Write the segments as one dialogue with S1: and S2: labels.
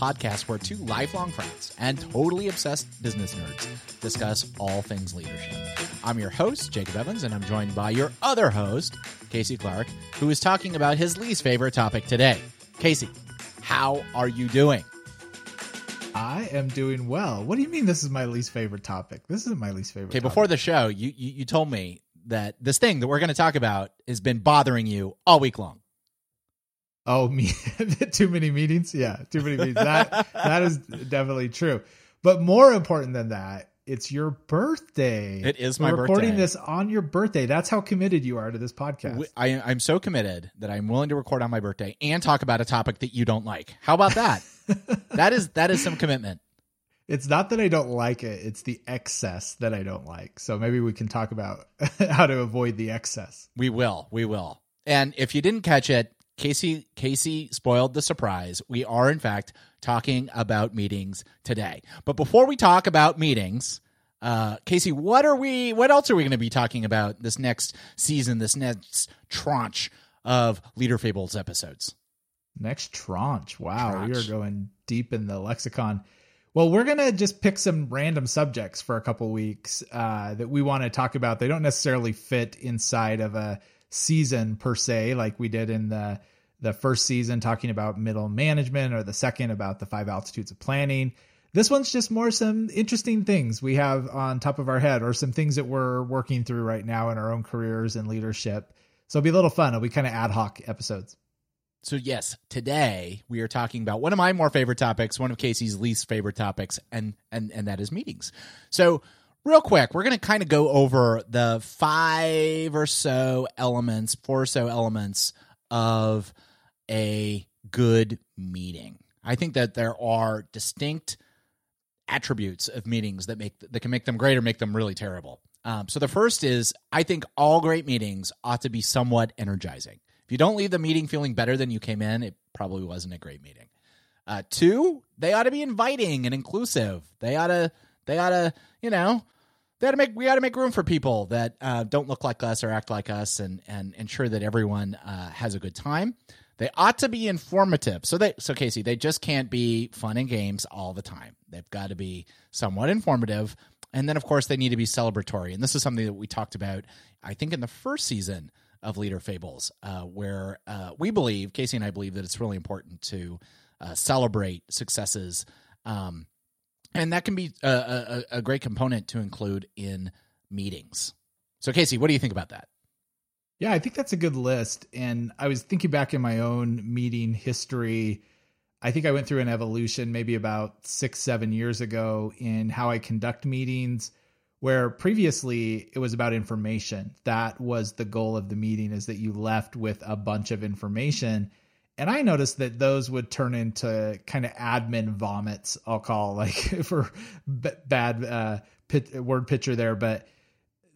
S1: podcast where two lifelong friends and totally obsessed business nerds discuss all things leadership. I'm your host, Jacob Evans, and I'm joined by your other host, Casey Clark, who is talking about his least favorite topic today. Casey, how are you doing?
S2: I am doing well. What do you mean this is my least favorite topic? This isn't my least favorite.
S1: Okay,
S2: topic.
S1: before the show, you, you, you told me that this thing that we're going to talk about has been bothering you all week long.
S2: Oh, me too many meetings. Yeah, too many meetings. That that is definitely true. But more important than that, it's your birthday.
S1: It is my
S2: We're recording
S1: birthday.
S2: this on your birthday. That's how committed you are to this podcast.
S1: I, I'm so committed that I'm willing to record on my birthday and talk about a topic that you don't like. How about that? that is that is some commitment.
S2: It's not that I don't like it; it's the excess that I don't like. So maybe we can talk about how to avoid the excess.
S1: We will, we will. And if you didn't catch it, Casey Casey spoiled the surprise. We are in fact talking about meetings today. But before we talk about meetings, uh, Casey, what are we? What else are we going to be talking about this next season? This next tranche of Leader Fables episodes?
S2: Next tranche. Wow, we are going deep in the lexicon. Well, we're gonna just pick some random subjects for a couple weeks uh, that we want to talk about. They don't necessarily fit inside of a season per se, like we did in the the first season talking about middle management, or the second about the five altitudes of planning. This one's just more some interesting things we have on top of our head, or some things that we're working through right now in our own careers and leadership. So it'll be a little fun. It'll be kind of ad hoc episodes.
S1: So yes, today we are talking about one of my more favorite topics, one of Casey's least favorite topics, and and and that is meetings. So real quick, we're going to kind of go over the five or so elements, four or so elements of a good meeting. I think that there are distinct attributes of meetings that make that can make them great or make them really terrible. Um, so the first is I think all great meetings ought to be somewhat energizing. If you don't leave the meeting feeling better than you came in, it probably wasn't a great meeting. Uh, two, they ought to be inviting and inclusive. They ought to, they gotta, you know, they to make, we to make room for people that uh, don't look like us or act like us, and and ensure that everyone uh, has a good time. They ought to be informative. So they, so Casey, they just can't be fun and games all the time. They've got to be somewhat informative, and then of course they need to be celebratory. And this is something that we talked about, I think, in the first season of Leader Fables, uh, where uh, we believe, Casey and I believe that it's really important to uh, celebrate successes. Um, and that can be a, a, a great component to include in meetings. So, Casey, what do you think about that?
S2: Yeah, I think that's a good list. And I was thinking back in my own meeting history. I think I went through an evolution maybe about six, seven years ago in how I conduct meetings, where previously it was about information. That was the goal of the meeting, is that you left with a bunch of information. And I noticed that those would turn into kind of admin vomits, I'll call like for b- bad uh, pit, word picture there, but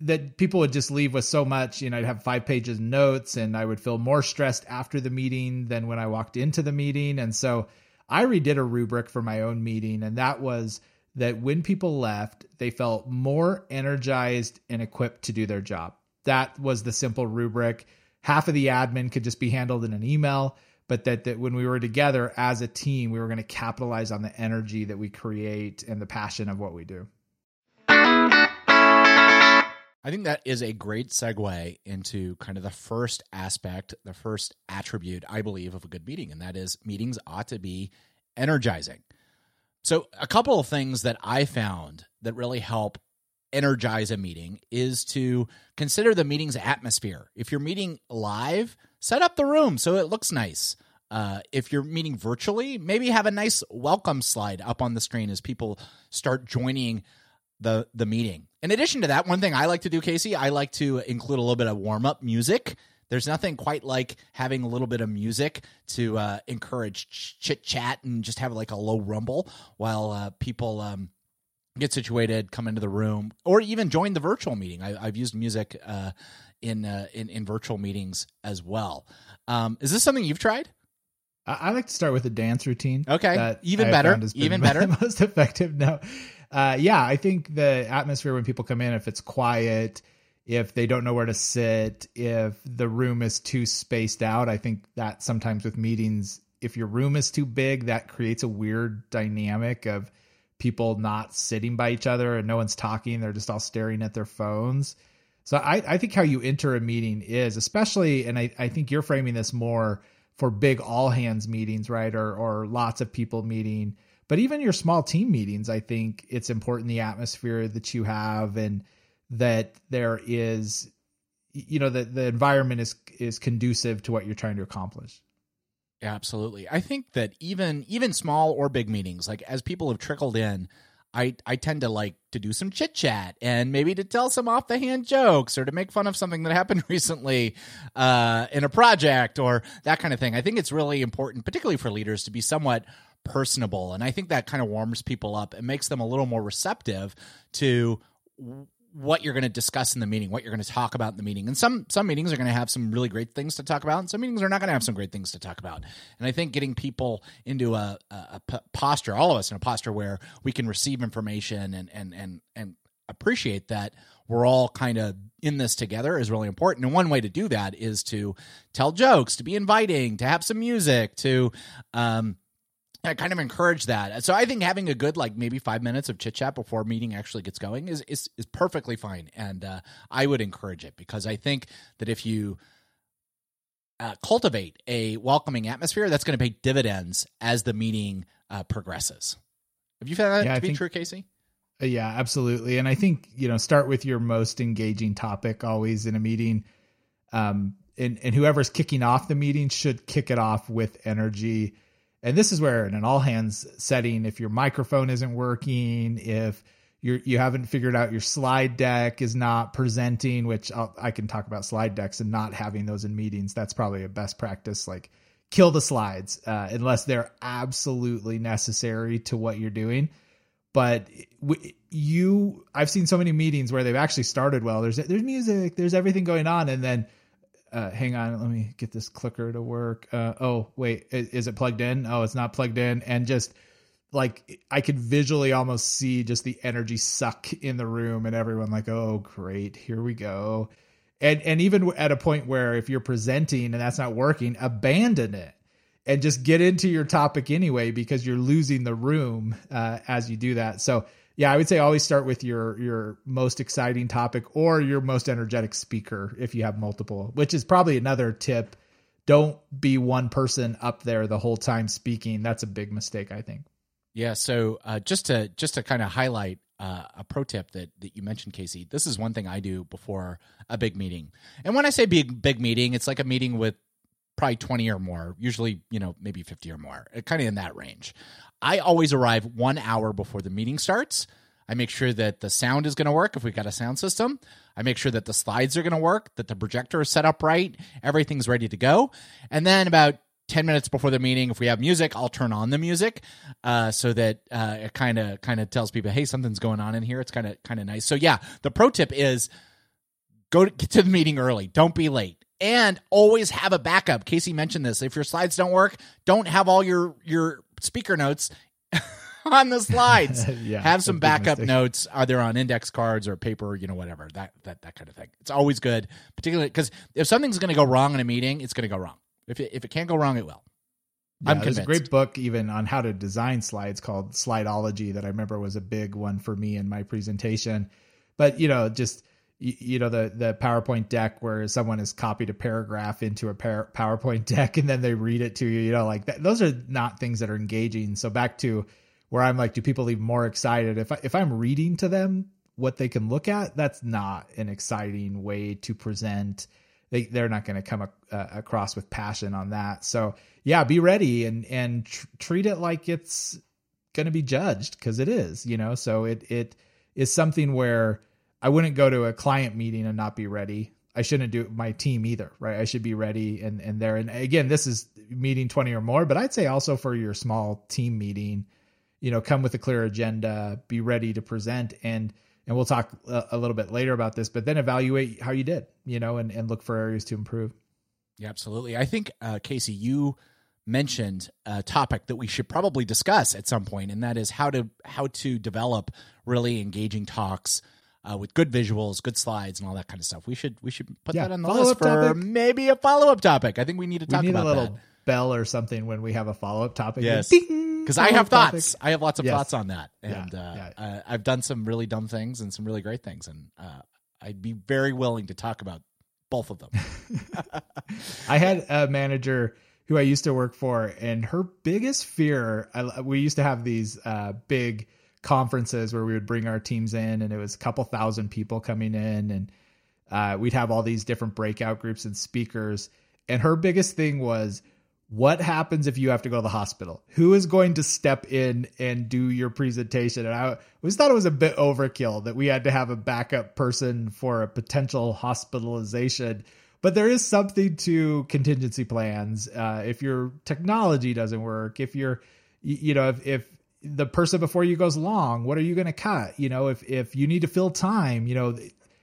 S2: that people would just leave with so much. You know, I'd have five pages of notes and I would feel more stressed after the meeting than when I walked into the meeting. And so I redid a rubric for my own meeting, and that was that when people left, they felt more energized and equipped to do their job. That was the simple rubric. Half of the admin could just be handled in an email, but that, that when we were together as a team, we were going to capitalize on the energy that we create and the passion of what we do.
S1: I think that is a great segue into kind of the first aspect, the first attribute, I believe, of a good meeting, and that is meetings ought to be energizing. So, a couple of things that I found that really help energize a meeting is to consider the meeting's atmosphere. If you're meeting live, set up the room so it looks nice. Uh, if you're meeting virtually, maybe have a nice welcome slide up on the screen as people start joining the the meeting. In addition to that, one thing I like to do, Casey, I like to include a little bit of warm up music. There's nothing quite like having a little bit of music to uh, encourage ch- chit chat and just have like a low rumble while uh, people um, get situated, come into the room, or even join the virtual meeting. I, I've used music uh, in, uh, in in virtual meetings as well. Um, is this something you've tried?
S2: I, I like to start with a dance routine.
S1: Okay, even
S2: I
S1: better,
S2: found has been
S1: even better.
S2: most effective. No, uh, yeah, I think the atmosphere when people come in, if it's quiet, if they don't know where to sit, if the room is too spaced out, I think that sometimes with meetings if your room is too big, that creates a weird dynamic of people not sitting by each other and no one's talking. They're just all staring at their phones. So I, I think how you enter a meeting is especially, and I, I think you're framing this more for big all hands meetings, right? Or or lots of people meeting. But even your small team meetings, I think it's important the atmosphere that you have and that there is you know the the environment is is conducive to what you're trying to accomplish.
S1: Absolutely. I think that even even small or big meetings, like as people have trickled in, I I tend to like to do some chit chat and maybe to tell some off the hand jokes or to make fun of something that happened recently uh, in a project or that kind of thing. I think it's really important, particularly for leaders, to be somewhat personable, and I think that kind of warms people up and makes them a little more receptive to what you're going to discuss in the meeting, what you're going to talk about in the meeting. And some some meetings are going to have some really great things to talk about, and some meetings are not going to have some great things to talk about. And I think getting people into a posture, all of us in a posture where we can receive information and and and and appreciate that we're all kind of in this together is really important. And one way to do that is to tell jokes, to be inviting, to have some music, to um, I kind of encourage that. So I think having a good like maybe five minutes of chit chat before meeting actually gets going is is, is perfectly fine, and uh, I would encourage it because I think that if you uh, cultivate a welcoming atmosphere, that's going to pay dividends as the meeting uh, progresses. Have you found that yeah, to I be think, true, Casey?
S2: Uh, yeah, absolutely. And I think you know start with your most engaging topic always in a meeting. Um, and and whoever's kicking off the meeting should kick it off with energy and this is where in an all hands setting, if your microphone isn't working, if you're, you haven't figured out your slide deck is not presenting, which I'll, i can talk about slide decks and not having those in meetings. That's probably a best practice. Like kill the slides uh, unless they're absolutely necessary to what you're doing. But you, I've seen so many meetings where they've actually started well. There's there's music, there's everything going on, and then uh, hang on, let me get this clicker to work. Uh, oh, wait, is, is, it plugged in? Oh, it's not plugged in. And just like I could visually almost see just the energy suck in the room and everyone like, oh, great, here we go. And and even at a point where if you're presenting and that's not working, abandon it and just get into your topic anyway because you're losing the room uh, as you do that. So yeah, I would say always start with your your most exciting topic or your most energetic speaker if you have multiple, which is probably another tip. Don't be one person up there the whole time speaking. That's a big mistake, I think.
S1: Yeah. So uh, just to just to kind of highlight uh, a pro tip that that you mentioned, Casey. This is one thing I do before a big meeting. And when I say big big meeting, it's like a meeting with probably 20 or more, usually, you know, maybe 50 or more, uh, kind of in that range. I always arrive one hour before the meeting starts. I make sure that the sound is going to work if we've got a sound system. I make sure that the slides are going to work, that the projector is set up right, everything's ready to go. And then about 10 minutes before the meeting if we have music i'll turn on the music uh, so that uh, it kind of kind of tells people hey something's going on in here it's kind of kind of nice so yeah the pro tip is go to, get to the meeting early don't be late and always have a backup. Casey mentioned this. If your slides don't work, don't have all your your speaker notes on the slides. yeah, have some backup notes either on index cards or paper, you know, whatever. That that that kind of thing. It's always good, particularly because if something's going to go wrong in a meeting, it's going to go wrong. If it, if it can't go wrong, it will.
S2: Yeah, I'm there's a great book even on how to design slides called Slideology that I remember was a big one for me in my presentation. But you know, just you, know the the PowerPoint deck where someone has copied a paragraph into a par- PowerPoint deck and then they read it to you. You know, like that, those are not things that are engaging. So back to where I'm like, do people leave more excited if I, if I'm reading to them what they can look at? That's not an exciting way to present. They they're not going to come a, uh, across with passion on that. So yeah, be ready and and tr- treat it like it's going to be judged because it is. You know, so it it is something where I wouldn't go to a client meeting and not be ready. I shouldn't do my team either, right? I should be ready and and there. And again, this is meeting twenty or more, but I'd say also for your small team meeting, you know, come with a clear agenda, be ready to present, and and we'll talk a, a little bit later about this. But then evaluate how you did, you know, and and look for areas to improve.
S1: Yeah, absolutely. I think uh, Casey, you mentioned a topic that we should probably discuss at some point, and that is how to how to develop really engaging talks uh, with good visuals, good slides, and all that kind of stuff. We should we should put yeah, that on the list for topic. maybe a follow up topic. I think we need to talk need about a little, that.
S2: bell or something when we have a follow up topic.
S1: Yes. Because I have thoughts.
S2: topic.
S1: I have lots of
S2: Yes.
S1: thoughts on that,
S2: Yeah,
S1: and uh,
S2: yeah.
S1: Uh, I've done some really dumb things and some really great things, and uh, I'd be very willing to talk about both of them.
S2: I had a manager who I used to work for, and her biggest fear. I, we used to have these uh, big conferences where we would bring our teams in, and it was a couple thousand people coming in, and uh, we'd have all these different breakout groups and speakers. And her biggest thing was, what happens if you have to go to the hospital? Who is going to step in and do your presentation? And I always thought it was a bit overkill that we had to have a backup person for a potential hospitalization. But there is something to contingency plans. Uh, if your technology doesn't work, if you're, you know, if, if the person before you goes long, what are you going to cut? You know, if if you need to fill time, you know,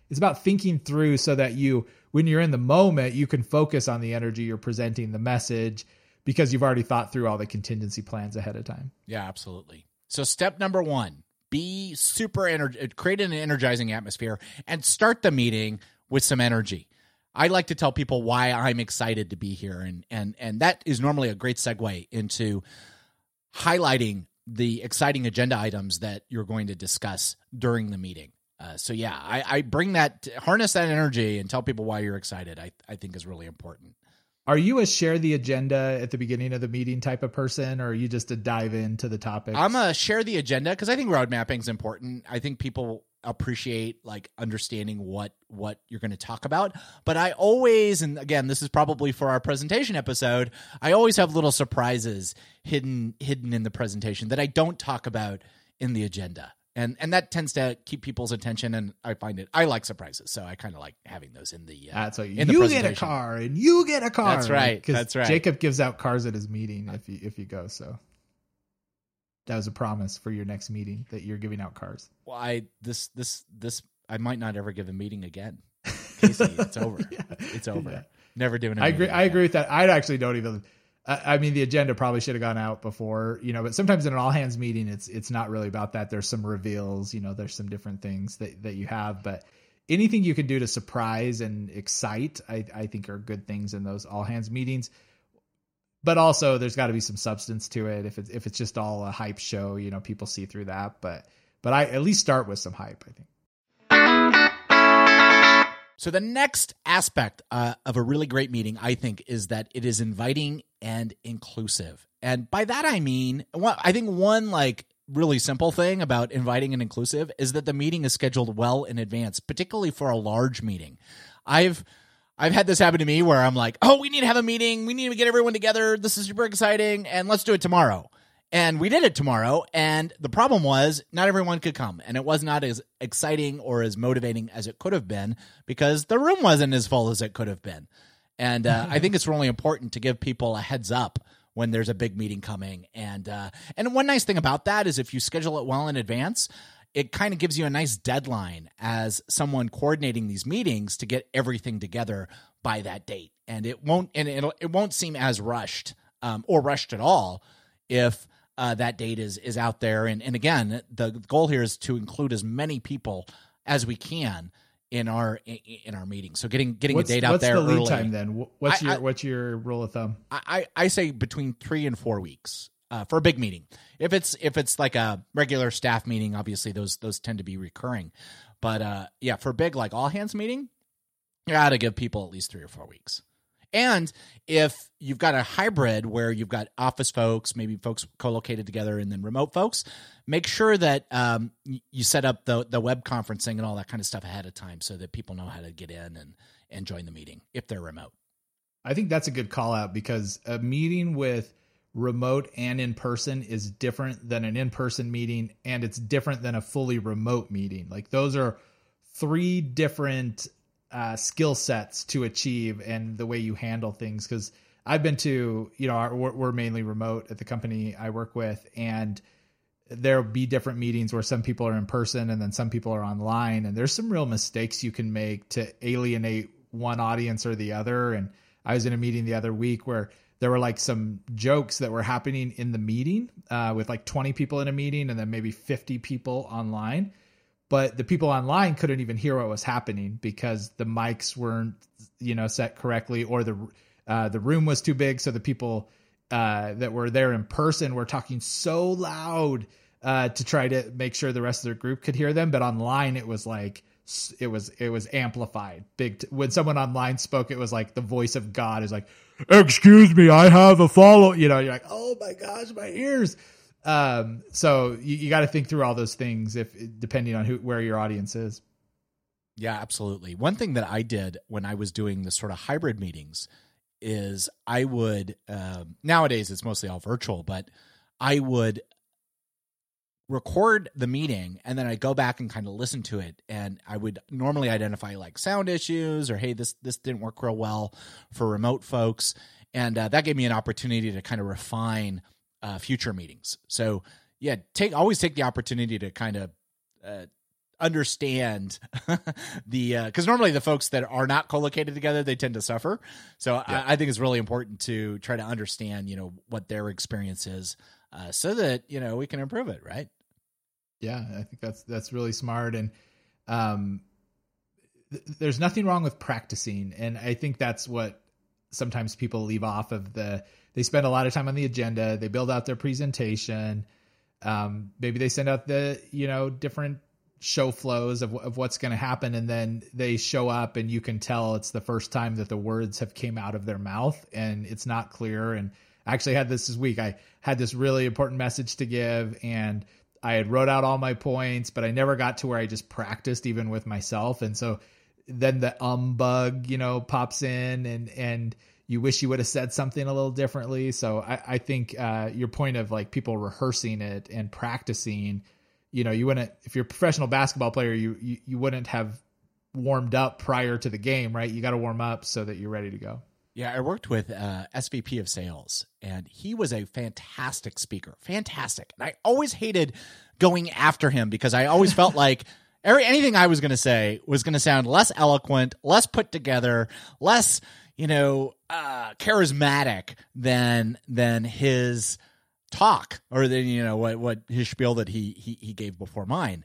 S2: it's about thinking through so that you, when you're in the moment, you can focus on the energy you're presenting, the message, because you've already thought through all the contingency plans ahead of time.
S1: Yeah, absolutely. So step number one, be super ener- uh, create an energizing atmosphere and start the meeting with some energy. I like to tell people why I'm excited to be here and and and that is normally a great segue into highlighting the exciting agenda items that you're going to discuss during the meeting. Uh, so yeah, I, I bring that harness that energy and tell people why you're excited. I I think is really important.
S2: Are you a share the agenda at the beginning of the meeting type of person, or are you just a dive into the topic?
S1: I'm a share the agenda because I think road mapping is important. I think people appreciate like understanding what what you're going to talk about. But I always, and again, this is probably for our presentation episode. I always have little surprises hidden hidden in the presentation that I don't talk about in the agenda. And and that tends to keep people's attention, and I find it. I like surprises, so I kind of like having those in the. Uh,
S2: That's what
S1: in the
S2: you get a car and you get a car.
S1: That's right, that's right.
S2: Jacob gives out cars at his meeting if you if you go. So that was a promise for your next meeting that you're giving out cars.
S1: well, I this this this I might not ever give a meeting again. Casey, it's over.
S2: Yeah.
S1: It's over.
S2: Yeah.
S1: Never doing.
S2: I agree.
S1: meeting
S2: I agree with that. I actually don't even. I I mean, the agenda probably should have gone out before, you know. But sometimes in an all hands meeting, it's it's not really about that. There's some reveals, you know. There's some different things that that you have, but anything you can do to surprise and excite, I I think are good things in those all hands meetings. But also, there's got to be some substance to it. If it's if it's just all a hype show, you know, people see through that. But but I at least start with some hype. I think.
S1: So the next aspect uh, of a really great meeting, I think, is that it is inviting and inclusive. And by that I mean, one- I think one like really simple thing about inviting and inclusive is that the meeting is scheduled well in advance, particularly for a large meeting. I've I've had this happen to me where I'm like, "Oh, we need to have a meeting. We need to get everyone together. This is super exciting, and let's do it tomorrow." And we did it tomorrow, and the problem was not everyone could come, and it was not as exciting or as motivating as it could have been because the room wasn't as full as it could have been. And uh, I think it's really important to give people a heads up when there's a big meeting coming. And uh, and one nice thing about that is if you schedule it well in advance, it kind of gives you a nice deadline as someone coordinating these meetings to get everything together by that date. And it won't and it'll, it won't seem as rushed um, or rushed at all if uh, that date is is out there. And and again, the goal here is to include as many people as we can in our in, our meeting. So getting getting
S2: What's,
S1: a date out
S2: what's
S1: there
S2: the lead
S1: early.
S2: time then? What's
S1: I-
S2: your
S1: I-
S2: what's your rule of thumb?
S1: I, I I say between three and four weeks uh, for a big meeting. If it's if it's like a regular staff meeting, obviously those those tend to be recurring. But uh, yeah, for big like all hands meeting, you got to give people at least three or four weeks. And if you've got a hybrid where you've got office folks, maybe folks co-located together, and then remote folks, make sure that um, you set up the the web conferencing and all that kind of stuff ahead of time so that people know how to get in and and join the meeting if they're remote.
S2: I think that's a good call out because a meeting with remote and in person is different than an in person meeting, and it's different than a fully remote meeting. Like those are three different uh, skill sets to achieve and the way you handle things. Because I've been to, you know, our, we're, we're mainly remote at the company I work with, and there'll be different meetings where some people are in person and then some people are online and there's some real mistakes you can make to alienate one audience or the other and i was in a meeting the other week where there were like some jokes that were happening in the meeting uh, with like 20 people in a meeting and then maybe 50 people online but the people online couldn't even hear what was happening because the mics weren't you know set correctly or the Uh, the room was too big, so the people uh, that were there in person were talking so loud uh, to try to make sure the rest of their group could hear them. But online, it was like it was it was amplified. Big t- when someone online spoke, it was like the voice of God is like, "Excuse me, I have a follow." You know, you're like, "Oh my gosh, my ears." Um, so you, you got to think through all those things if depending on who where your audience is.
S1: Yeah, absolutely. One thing that I did when I was doing the sort of hybrid meetings is I would um, nowadays it's mostly all virtual, but I would record the meeting and then I go back and kind of listen to it and I would normally identify like sound issues or hey this this didn't work real well for remote folks and uh, that gave me an opportunity to kind of refine uh, future meetings. So yeah, take always take the opportunity to kind of uh, understand the because uh, normally the folks that are not co-located together they tend to suffer so yeah. I, I, think it's really important to try to understand you know what their experience is uh, so that you know we can improve it right
S2: yeah i think that's that's really smart. And um th- there's nothing wrong with practicing. And i think that's what sometimes people leave off of the they spend a lot of time on the agenda they build out their presentation. Um, maybe they send out the you know different show flows of, of what's going to happen and then they show up and you can tell it's the first time that the words have came out of their mouth and it's not clear. And I actually had this this week. I had this really important message to give and i had wrote out all my points but i never got to where i just practiced even with myself and so then the um bug you know pops in and and you wish you would have said something a little differently so i, I think uh, your point of like people rehearsing it and practicing you know, you wouldn't if you're a professional basketball player, you you, you wouldn't have warmed up prior to the game, right? You got to warm up so that you're ready to go.
S1: Yeah, I worked with uh, SVP of sales, and he was a fantastic speaker, fantastic. And I always hated going after him because I always felt like every anything I was going to say was going to sound less eloquent, less put together, less you know uh, charismatic than than his talk or then you know what what his spiel that he he, he gave before mine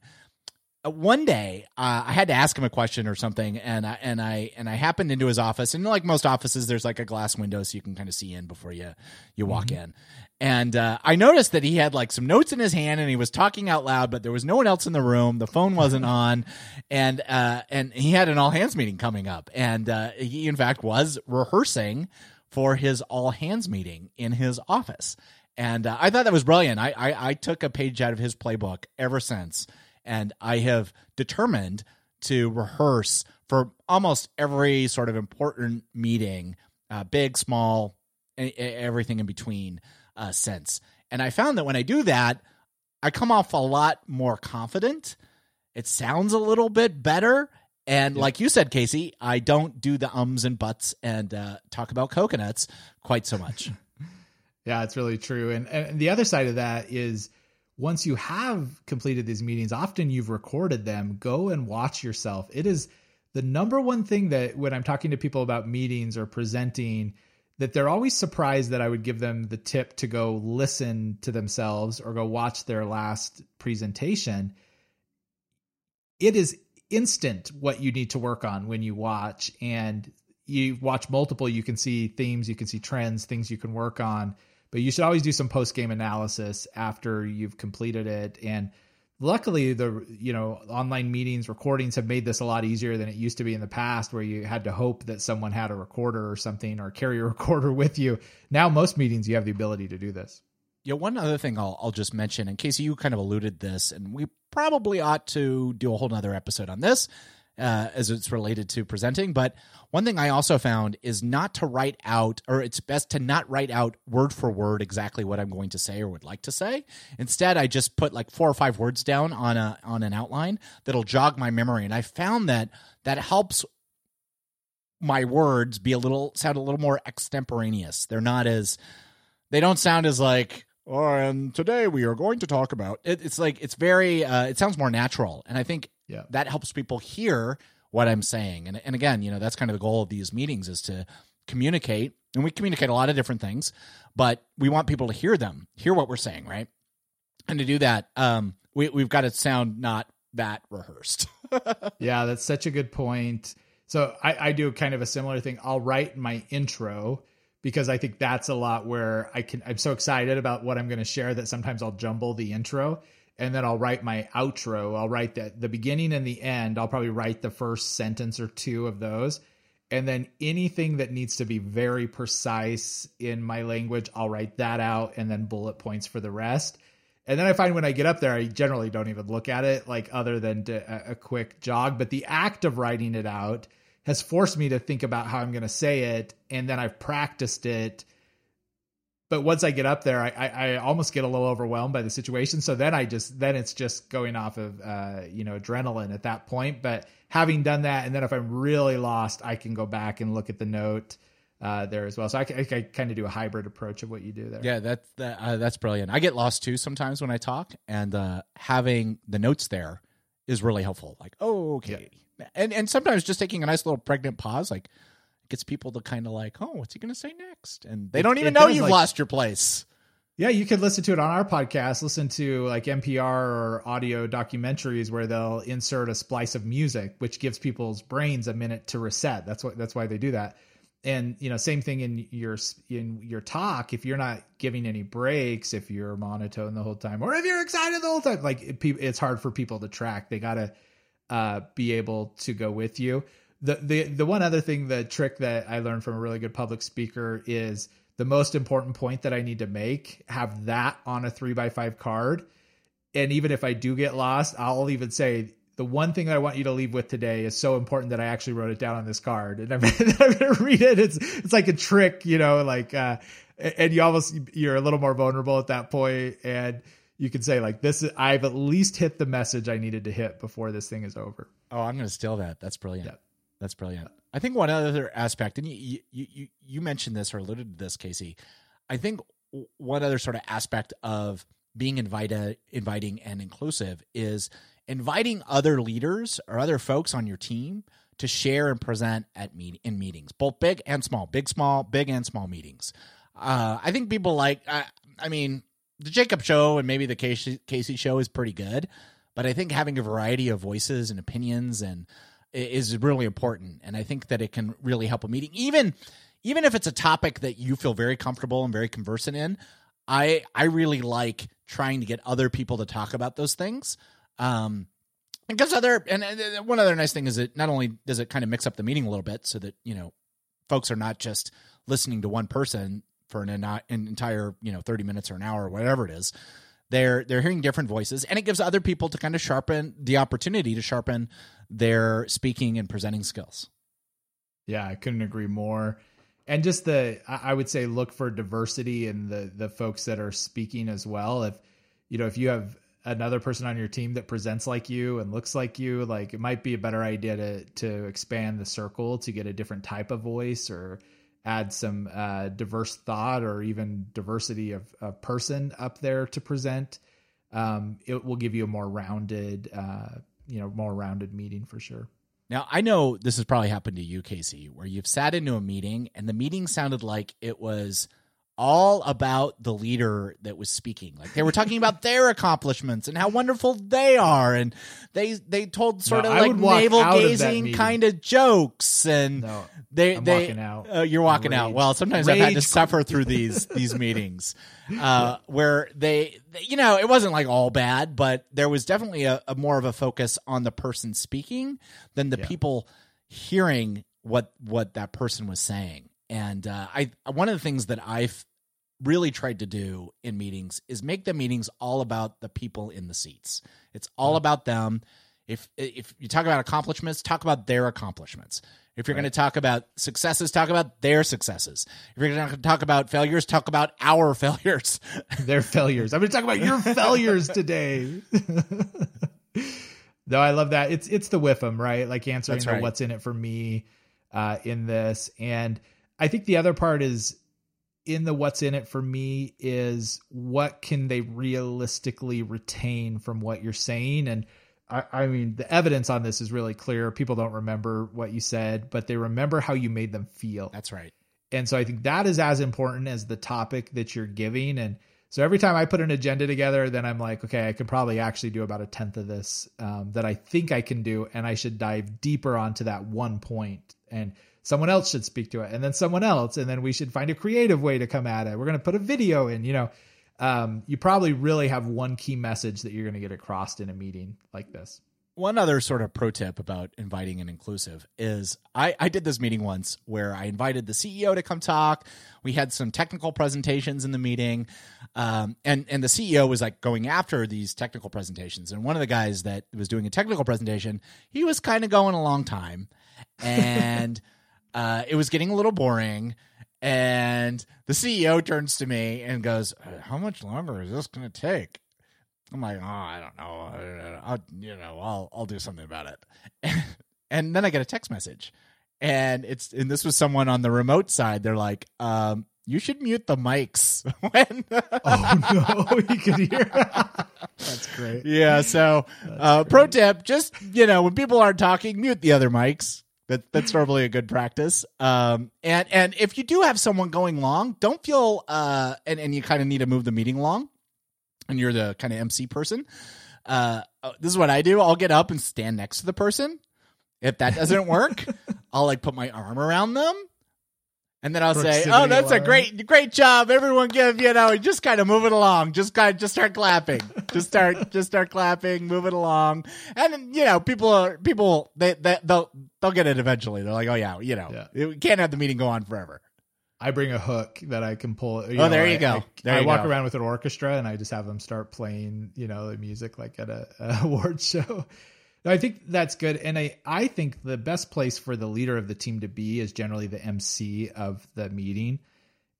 S1: one day uh, I had to ask him a question or something, and I and I and I happened into his office, and like most offices, there's like a glass window so you can kind of see in before you you walk mm-hmm. in. And uh, I noticed that he had like some notes in his hand, and he was talking out loud, but there was no one else in the room. The phone wasn't on, and uh, and he had an all hands meeting coming up, and uh, he in fact was rehearsing for his all hands meeting in his office and uh, I thought that was brilliant. I, I I took a page out of his playbook ever since, and I have determined to rehearse for almost every sort of important meeting, uh, big, small, everything in between. Uh, sense, and I found that when I do that, I come off a lot more confident. It sounds a little bit better. And yeah. like you said, Casey, I don't do the ums and buts and uh, talk about coconuts quite so much.
S2: Yeah, it's really true. And, and the other side of that is once you have completed these meetings, often you've recorded them, go and watch yourself. It is the number one thing that when I'm talking to people about meetings or presenting, that they're always surprised that I would give them the tip to go listen to themselves or go watch their last presentation. It is instant what you need to work on when you watch and you watch multiple you can see themes you can see trends things you can work on but you should always do some post game analysis after you've completed it. And luckily, the you know online meetings recordings have made this a lot easier than it used to be in the past, where you had to hope that someone had a recorder or something or carry a recorder with you. Now, most meetings you have the ability to do this.
S1: Yeah, one other thing I'll I'll just mention in case you kind of alluded this, and we probably ought to do a whole nother episode on this uh, as it's related to presenting. But one thing I also found is not to write out, or it's best to not write out word for word exactly what I'm going to say or would like to say. Instead, I just put like four or five words down on a on an outline that'll jog my memory, and I found that that helps my words be a little sound a little more extemporaneous. They're not as they don't sound as like oh, and today we are going to talk about it, it's like it's very uh, it sounds more natural and i think yeah. that helps people hear what I'm saying. And and again, you know, that's kind of the goal of these meetings is to communicate. And we communicate a lot of different things, but we want people to hear them, hear what we're saying, right? And to do that, um, we we've got to sound not that rehearsed.
S2: yeah, that's such a good point. So I, I do kind of a similar thing. I'll write my intro because I think that's a lot where I can I'm so excited about what I'm going to share that sometimes I'll jumble the intro and then I'll write my outro. I'll write the the beginning and the end. I'll probably write the first sentence or two of those. And then anything that needs to be very precise in my language, I'll write that out and then bullet points for the rest. And then I find when I get up there, I generally don't even look at it, like other than a, a quick jog. But the act of writing it out has forced me to think about how I'm going to say it, and then I've practiced it. But once I get up there, I, I, I, almost get a little overwhelmed by the situation. So then I just then it's just going off of uh, you know adrenaline at that point. But having done that, and then if I'm really lost, I can go back and look at the note uh, there as well. So I, I, I kind of do a hybrid approach of what you do there.
S1: Yeah, that's that, uh, that's brilliant. I get lost too sometimes when I talk, and uh, having the notes there is really helpful. Like, oh, okay, yeah. and and sometimes just taking a nice little pregnant pause, like, gets people to kind of like, oh, what's he going to say next? And they don't even know you've like, lost your place.
S2: Yeah, you could listen to it on our podcast. Listen to like NPR or audio documentaries where they'll insert a splice of music, which gives people's brains a minute to reset. That's what that's why they do that and you know same thing in your in your talk if you're not giving any breaks if you're monotone the whole time or if you're excited the whole time like it, it's hard for people to track they got to uh, be able to go with you the the the one other thing the trick that i learned from a really good public speaker is the most important point that i need to make have that on a three by five card and even if i do get lost i'll even say the one thing that I want you to leave with today is so important that I actually wrote it down on this card and I'm, I'm going to read it. It's, it's like a trick, you know, like, uh, and you almost, you're a little more vulnerable at that point and you can say like this, is, I've at least hit the message I needed to hit before this thing is over.
S1: Oh, I'm going to steal that. That's brilliant. Yeah. That's brilliant. I think one other aspect, and you, you, you, mentioned this or alluded to this, Casey. I think one other sort of aspect of being invited, inviting and inclusive is inviting other leaders or other folks on your team to share and present at meet in meetings, both big and small, big, small, big and small meetings. Uh, I think people like, uh, I mean, the Jacob show and maybe the Casey, Casey show is pretty good, but I think having a variety of voices and opinions and is really important. And I think that it can really help a meeting, even even if it's a topic that you feel very comfortable and very conversant in. I I really like trying to get other people to talk about those things um, because other and, and one other nice thing is it not only does it kind of mix up the meeting a little bit so that you know folks are not just listening to one person for an, an entire you know 30 minutes or an hour or whatever it is they're they're hearing different voices and it gives other people to kind of sharpen the opportunity to sharpen their speaking and presenting skills.
S2: Yeah i couldn't agree more. And just the i would say look for diversity in the the folks that are speaking as well. If you know if you have another person on your team that presents like you and looks like you like it might be a better idea to to expand the circle to get a different type of voice or add some uh, diverse thought or even diversity of, of person up there to present um, it will give you a more rounded uh, you know more rounded meeting for sure.
S1: Now i know this has probably happened to you casey where you've sat into a meeting and the meeting sounded like it was all about the leader that was speaking. Like they were talking about their accomplishments and how wonderful they are, and they they told sort no, of like navel gazing kind of jokes, and no, they
S2: I'm
S1: they
S2: uh,
S1: you're walking out. Well, sometimes Rage. I've had to suffer through these these meetings uh, where they, you know, it wasn't like all bad, but there was definitely a, a more of a focus on the person speaking than the yeah. people hearing what what that person was saying and uh, I one of the things that I've really tried to do in meetings is make the meetings all about the people in the seats. It's all mm-hmm. about them. If if you talk about accomplishments, talk about their accomplishments. If you're right. going to talk about successes, talk about their successes. If you're going to talk about failures, talk about our failures.
S2: their failures. I'm going to talk about your failures today. no, I love that. It's it's the them, right? Like answering right. what's in it for me uh, in this and I think the other part is in the what's in it for me is what can they realistically retain from what you're saying? And I, I, mean the evidence on this is really clear. People don't remember what you said but they remember how you made them feel.
S1: That's right.
S2: And so i think that is as important as the topic that you're giving. And So every time I put an agenda together, then I'm like, okay, I could probably actually do about a tenth of this um, that I think I can do, and I should dive deeper onto that one point, and someone else should speak to it, and then someone else, and then we should find a creative way to come at it. We're going to put a video in, you know. Um, you probably really have one key message that you're going to get across in a meeting like this
S1: one other sort of pro tip about inviting an inclusive is I, I did this meeting once where I invited the CEO to come talk. We had some technical presentations in the meeting, um, and and the CEO was like going after these technical presentations. And one of the guys that was doing a technical presentation, he was kind of going a long time, and uh, it was getting a little boring. And the CEO turns to me and goes, "How much longer is this going to take?" I'm like, oh, I don't know. I'll, you know, I'll I'll do something about it. and then I get a text message, and it's and this was someone on the remote side. They're like, um, you should mute the mics when.
S2: oh no, you could hear. That's great.
S1: Yeah. So, uh, pro tip: just you know, when people aren't talking, mute the other mics. That that's normally a good practice. Um, and and if you do have someone going long, don't feel uh, and and you kind of need to move the meeting along and you're the kind of MC person, uh, this is what I do. I'll get up and stand next to the person. If that doesn't work, I'll like put my arm around them. And then I'll say, "Oh, that's a great, great job! Everyone, give you know, just kind of move it along. Just kind of, just start clapping. just start, just start clapping. Move it along. And you know, people are people they, they they'll they'll get it eventually. They're like, oh yeah, you know, yeah. we can't have the meeting go on forever.
S2: I bring a hook that I can pull.
S1: oh, know, there you
S2: I,
S1: go. There
S2: I, walk
S1: go.
S2: around with an orchestra and I just have them start playing, you know, the music like at a, a award show. I think that's good. And I, I think the best place for the leader of the team to be is generally the MC of the meeting.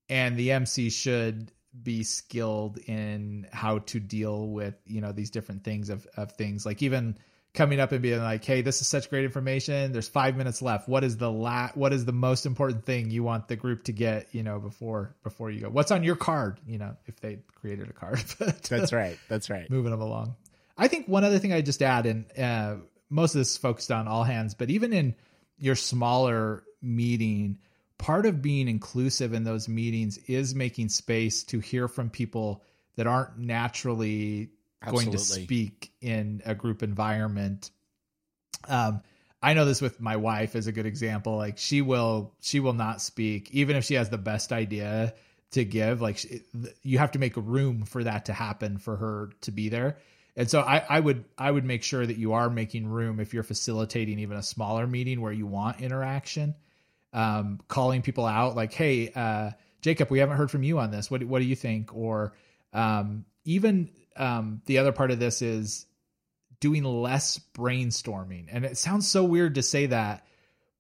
S2: And the MC should be skilled in how to deal with, you know, these different things of, of things. Like even coming up and being like, "Hey, this is such great information. There's five minutes left. What is the la- What is the most important thing you want the group to get? You know, before before you go. What's on your card? You know, if they created a card.
S1: but, That's right. That's right.
S2: Moving them along. I think one other thing I just add, and uh, most of this focused on all hands, but even in your smaller meeting, part of being inclusive in those meetings is making space to hear from people that aren't naturally going to speak in a group environment. Um, I know this with my wife as a good example. Like she will, she will not speak, even if she has the best idea to give. Like she, you have to make room for that to happen for her to be there. And so I, I would, I would make sure that you are making room if you're facilitating even a smaller meeting where you want interaction. Um, calling people out like, "Hey, uh, Jacob, we haven't heard from you on this. What, what do you think?" Or um, even um, the other part of this is doing less brainstorming. And it sounds so weird to say that,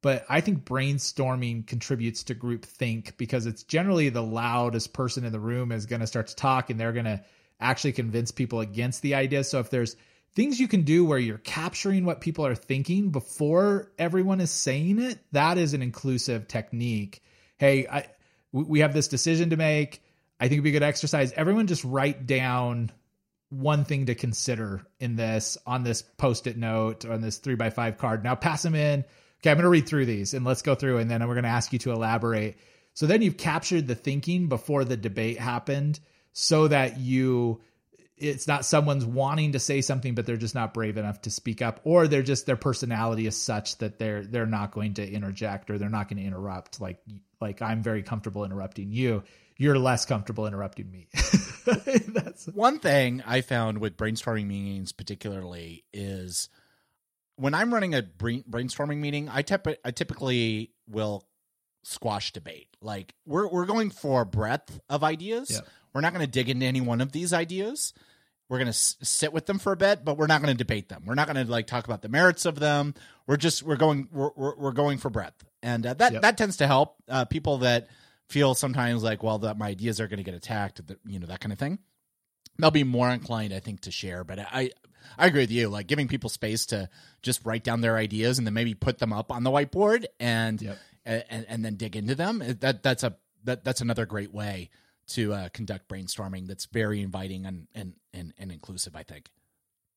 S2: but I think brainstorming contributes to group think because it's generally the loudest person in the room is going to start to talk and they're going to actually convince people against the idea. So if there's things you can do where you're capturing what people are thinking before everyone is saying it, that is an inclusive technique. Hey, I, we have this decision to make. I think it'd be a good exercise. Everyone just write down one thing to consider in this on this post-it note on this three by five card. Now pass them in. Okay, I'm going to read through these and let's go through, and then we're going to ask you to elaborate. So then you've captured the thinking before the debate happened, so that you it's not someone's wanting to say something but they're just not brave enough to speak up or they're just their personality is such that they're they're not going to interject or they're not going to interrupt like like I'm very comfortable interrupting you you're less comfortable interrupting me.
S1: That's one thing I found with brainstorming meetings, particularly, is when I'm running a brainstorming meeting, I, tep- I typically will squash debate. Like we're we're going for breadth of ideas. Yeah. We're not going to dig into any one of these ideas. We're going to s- sit with them for a bit, but we're not going to debate them. We're not going to like talk about the merits of them. We're just we're going we're we're, we're going for breadth, and uh, that yep. that tends to help uh, people that feel sometimes like, well, that my ideas are going to get attacked, you know, that kind of thing. They'll be more inclined, I think, to share. But I, I agree with you. Like giving people space to just write down their ideas and then maybe put them up on the whiteboard and yep. and, and then dig into them. That that's a that that's another great way to uh, conduct brainstorming. That's very inviting and and and, and inclusive. I think.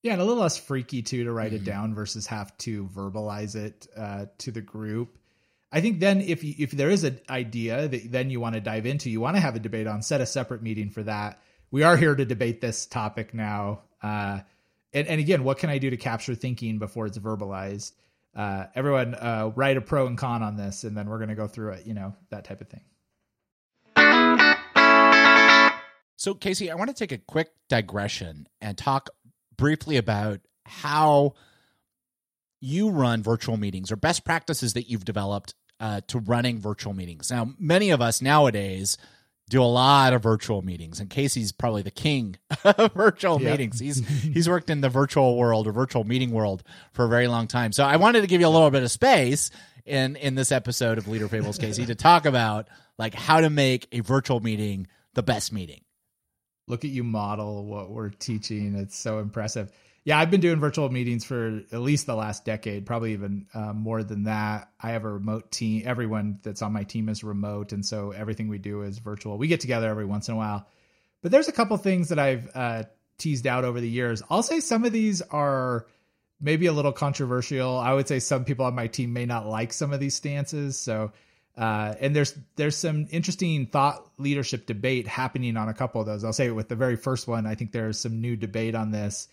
S2: Yeah, and a little less freaky too to write mm-hmm. it down versus have to verbalize it uh, to the group. I think then if you, if there is an idea that then you want to dive into, you want to have a debate on, set a separate meeting for that we are here to debate this topic now. Uh, and, and again, what can I do to capture thinking before it's verbalized? Uh, everyone, uh, write a pro and con on this, and then we're going to go through it. You know that type of thing.
S1: So, Casey, I want to take a quick digression and talk briefly about how you run virtual meetings or best practices that you've developed uh, to running virtual meetings. Now, many of us nowadays do a lot of virtual meetings, and Casey's probably the king of virtual yep. meetings. He's he's worked in the virtual world or virtual meeting world for a very long time. So I wanted to give you a little bit of space in in this episode of Leader Fables, Casey, to talk about like how to make a virtual meeting the best meeting
S2: look at you model what we're teaching. It's so impressive. Yeah, I've been doing virtual meetings for at least the last decade, probably even uh, more than that. I have a remote team. Everyone that's on my team is remote, and so everything we do is virtual. We get together every once in a while, but there's a couple things that I've uh, teased out over the years. I'll say some of these are maybe a little controversial. I would say some people on my team may not like some of these stances, so uh, and there's there's some interesting thought leadership debate happening on a couple of those. I'll say with the very first one, I think there's some new debate on this,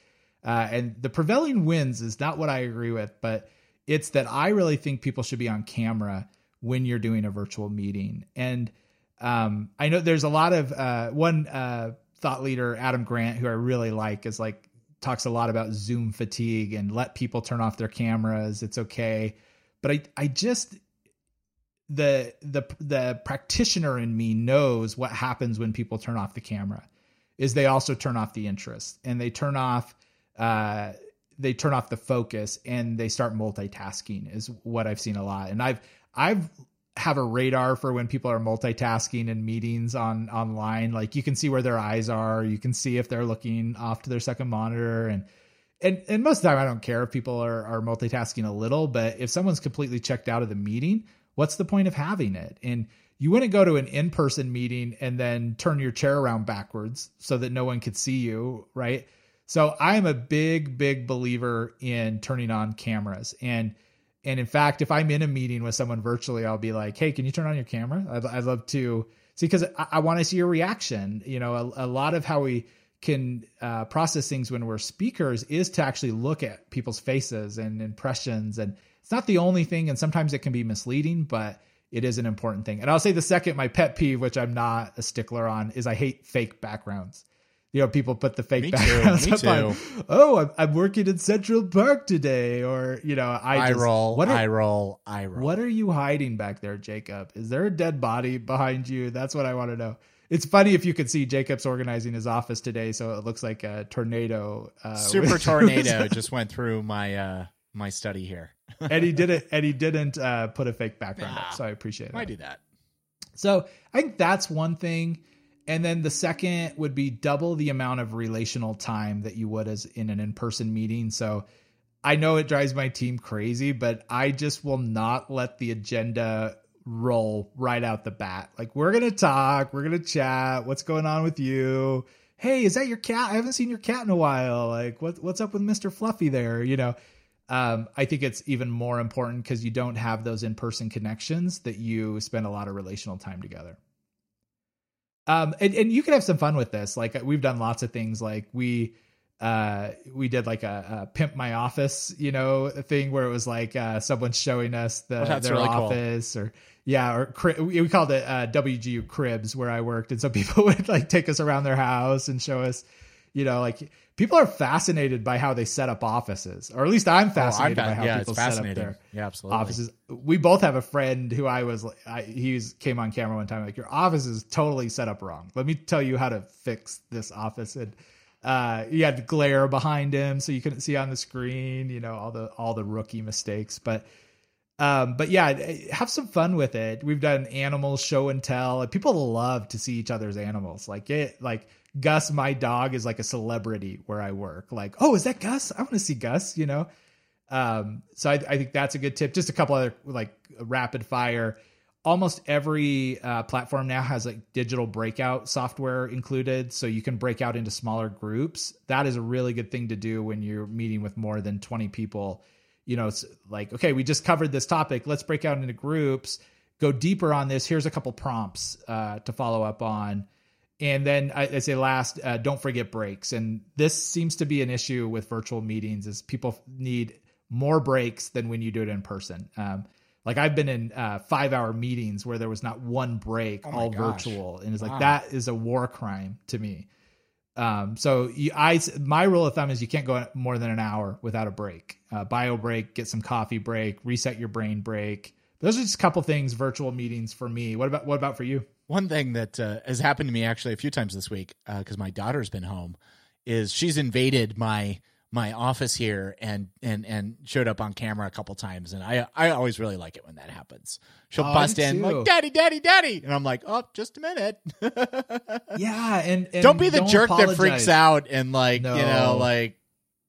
S2: uh, and the prevailing winds is not what I agree with, but it's that I really think people should be on camera when you're doing a virtual meeting. And um, I know there's a lot of uh, one uh, thought leader, Adam Grant, who I really like, is like talks a lot about Zoom fatigue and let people turn off their cameras. It's okay, but I I just the the the practitioner in me knows what happens when people turn off the camera is they also turn off the interest and they turn off uh they turn off the focus and they start multitasking is what I've seen a lot. And I've I've have a radar for when people are multitasking in meetings on online. Like you can see where their eyes are, you can see if they're looking off to their second monitor and and and most of the time I don't care if people are are multitasking a little, but if someone's completely checked out of the meeting, what's the point of having it? And you wouldn't go to an in-person meeting and then turn your chair around backwards so that no one could see you, right? So I am a big, big believer in turning on cameras. And and in fact, if I'm in a meeting with someone virtually, I'll be like, "Hey, can you turn on your camera? I'd, I'd love to see because I, I want to see your reaction." You know, a, a lot of how we can uh, process things when we're speakers is to actually look at people's faces and impressions and it's not the only thing, and sometimes it can be misleading, but it is an important thing. And I'll say the second, my pet peeve, which I'm not a stickler on, is I hate fake backgrounds. You know, people put the fake Me backgrounds
S1: too. Me up too. on.
S2: Oh, I'm, I'm, working in Central Park today, or you know, I, just,
S1: roll, what are, I roll, I roll.
S2: What are you hiding back there, Jacob? Is there a dead body behind you? That's what I want to know. It's funny if you could see Jacob's organizing his office today, so it looks like a tornado.
S1: Uh, Super tornado just went through my uh, my study here.
S2: and he didn't and he didn't uh, put a fake background nah, up, so I appreciate it.
S1: I do that.
S2: So I think that's one thing. And then the second would be double the amount of relational time that you would as in an in-person meeting. So I know it drives my team crazy, but I just will not let the agenda roll right out the bat. Like we're gonna talk, we're gonna chat. What's going on with you? Hey, is that your cat? I haven't seen your cat in a while. Like what what's up with Mister Fluffy there? You know, um, I think it's even more important because you don't have those in person connections that you spend a lot of relational time together. Um, and, and you can have some fun with this. Like we've done lots of things. Like we, uh, we did like a, a pimp my office, you know, thing where it was like uh, someone showing us the oh, their really office, cool. or yeah, or we called it uh, WGU cribs where I worked, and so people would like take us around their house and show us, you know, like people are fascinated by how they set up offices, or at least I'm fascinated oh, I'm, by how yeah, people set up their
S1: yeah, absolutely.
S2: offices. We both have a friend who I was, I, he was, came on camera one time like, your office is totally set up wrong. Let me tell you how to fix this office. And uh, he had glare behind him, so you couldn't see on the screen. You know all the all the rookie mistakes, but. Um, but yeah, have some fun with it. We've done animals show and tell. People love to see each other's animals. Like it, like Gus, my dog, is like a celebrity where I work. Like, oh, is that Gus? I want to see Gus, you know? Um, so I, I, think that's a good tip. Just a couple other like rapid fire. Almost every uh, platform now has like digital breakout software included, so you can break out into smaller groups. That is a really good thing to do when you're meeting with more than 20 people. You know, it's like, okay, we just covered this topic. Let's break out into groups, go deeper on this. Here's a couple prompts uh, to follow up on And then I, I say last, uh, don't forget breaks. And this seems to be an issue with virtual meetings is people need more breaks than when you do it in person. Um, like I've been in uh, five hour meetings where there was not one break,
S1: Oh
S2: all
S1: gosh.
S2: virtual, and it's
S1: Wow.
S2: like that is a war crime to me. Um, so you, I, my rule of thumb is you can't go more than an hour without a break. Uh, bio break, get some coffee break, reset your brain break. Those are just a couple things. Virtual meetings for me. What about what about for you?
S1: One thing that uh, has happened to me actually a few times this week because my daughter's been home is she's invaded my my office here and and and showed up on camera a couple times and I I always really like it when that happens. She'll
S2: Oh,
S1: bust in
S2: too.
S1: like daddy daddy daddy and I'm like oh just a minute.
S2: Yeah, and, and
S1: don't be the jerk that freaks out and like you know like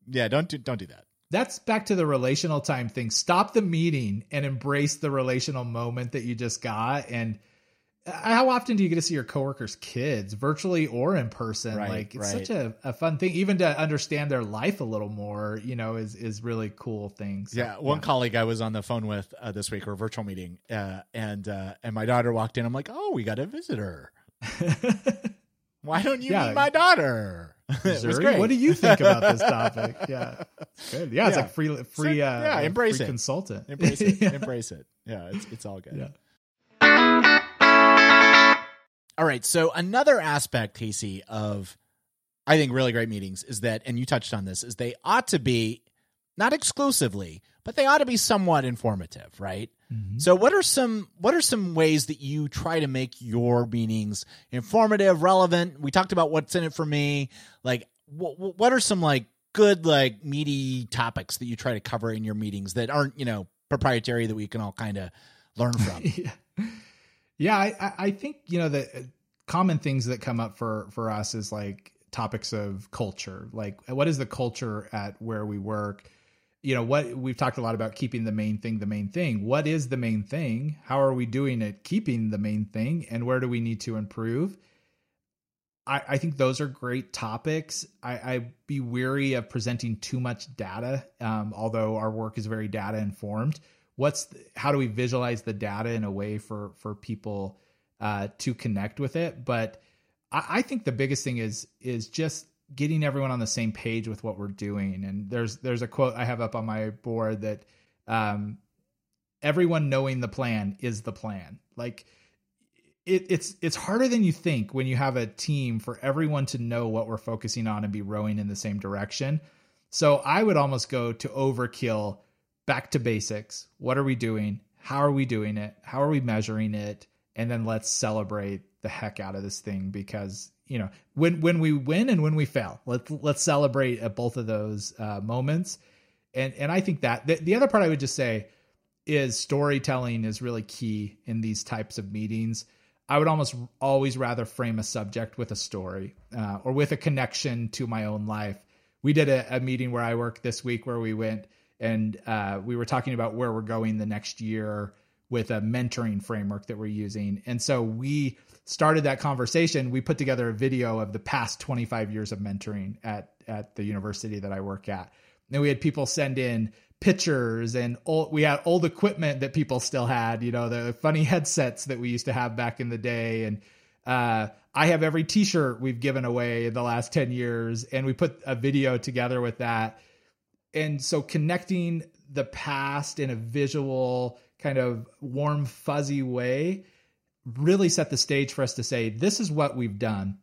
S1: yeah don't do don't do that.
S2: That's back to the relational time thing. Stop the meeting and embrace the relational moment that you just got. And how often do you get to see your coworkers' kids, virtually or in person?
S1: Right,
S2: like it's
S1: right.
S2: such a, a fun thing. Even to understand their life a little more, you know, is is really cool things.
S1: Yeah, one colleague I was on the phone with uh, this week or a virtual meeting, uh, and uh, and my daughter walked in. I'm like, oh, we got a visitor. Why don't you
S2: Yeah.
S1: meet my daughter? it was great.
S2: What do you think about this topic? Yeah, it's good. Yeah, it's
S1: Yeah.
S2: like free, free.
S1: So,
S2: uh,
S1: yeah, embrace
S2: free
S1: it.
S2: Consultant.
S1: Embrace it.
S2: Yeah.
S1: Embrace it. Yeah, it's it's all good.
S2: Yeah.
S1: All right. So another aspect, Casey, of I think really great meetings is that, and you touched on this, is they ought to be not exclusively, but they ought to be somewhat informative, right?
S2: Mhm.
S1: So what are some what are some ways that you try to make your meetings informative, relevant? We talked about what's in it for me. Like what what are some like good like meaty topics that you try to cover in your meetings that aren't, you know, proprietary that we can all kind of learn from?
S2: yeah, yeah. I, I- I think you know the uh, common things that come up for for us is like topics of culture. Like, what is the culture at where we work? You know, what we've talked a lot about keeping the main thing the main thing. What is the main thing? How are we doing at keeping the main thing? And where do we need to improve? I, I think those are great topics. I, I'd be weary of presenting too much data, um, although our work is very data informed. What's the, how do we visualize the data in a way for for people uh, to connect with it? But I, I think the biggest thing is is just getting everyone on the same page with what we're doing. And there's there's a quote I have up on my board that um, everyone knowing the plan is the plan. Like it, it's it's harder than you think when you have a team for everyone to know what we're focusing on and be rowing in the same direction. So I would almost go to overkill, back to basics. What are we doing? How are we doing it? How are we measuring it? And then let's celebrate the heck out of this thing because you know when when we win and when we fail, let's let's celebrate at both of those uh, moments. And and I think that the, the other part I would just say is storytelling is really key in these types of meetings. I would almost always rather frame a subject with a story uh, or with a connection to my own life. We did a, a meeting where I worked this week where we went and uh, we were talking about where we're going the next year with a mentoring framework that we're using. And so we started that conversation. We put together a video of the past 25 years of mentoring at, at the university that I work at. And we had people send in pictures and old, we had old equipment that people still had, you know, the funny headsets that we used to have back in the day. And uh, I have every t-shirt we've given away in the last 10 years. And we put a video together with that. And so connecting the past in a visual kind of warm, fuzzy way really set the stage for us to say, this is what we've done.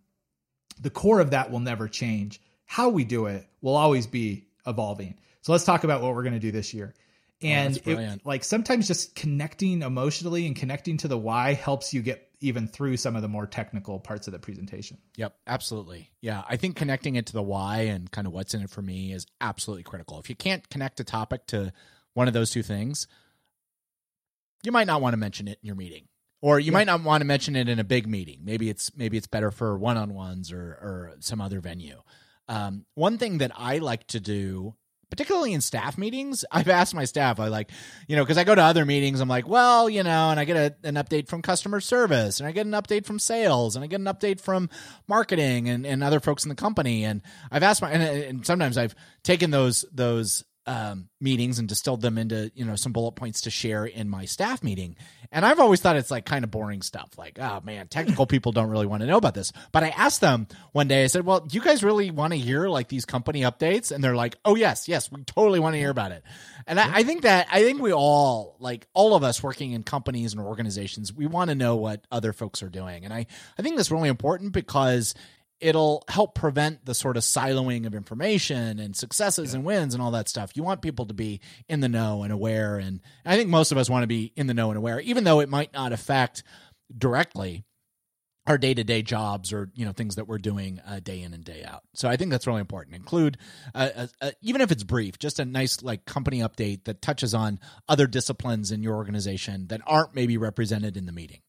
S2: The core of that will never change. How we do it will always be evolving. So let's talk about what we're going to do this year. Oh, and
S1: that's brilliant.
S2: it, like sometimes just connecting emotionally and connecting to the why helps you get even through some of the more technical parts of the presentation.
S1: Yep, absolutely. Yeah, I think connecting it to the why and kind of what's in it for me is absolutely critical. If you can't connect a topic to one of those two things, you might not want to mention it in your meeting. Or you
S2: Yeah.
S1: might not want to mention it in a big meeting. Maybe it's maybe it's better for one-on-ones or or some other venue. Um, one thing that I like to do, particularly in staff meetings, I've asked my staff, I like, you know, because I go to other meetings, I'm like, well, you know, and I get a, an update from customer service, and I get an update from sales, and I get an update from marketing and, and other folks in the company. And I've asked my, and, and sometimes I've taken those those um, meetings and distilled them into you know some bullet points to share in my staff meeting. And I've always thought it's like kind of boring stuff. Like, oh man, technical people don't really want to know about this. But I asked them one day. I said, "Well, do you guys really want to hear like these company updates?" And they're like, "Oh yes, yes, we totally want to hear about it." And I, I think that I think we all like all of us working in companies and organizations, we want to know what other folks are doing. And I I think that's really important because it'll help prevent the sort of siloing of information and successes yeah. and wins and all that stuff. You want people to be in the know and aware. And I think most of us want to be in the know and aware, even though it might not affect directly our day-to-day jobs or you know things that we're doing uh, day in and day out so i think that's really important include uh, uh, uh, even if it's brief just a nice like company update that touches on other disciplines in your organization that aren't maybe represented in the meeting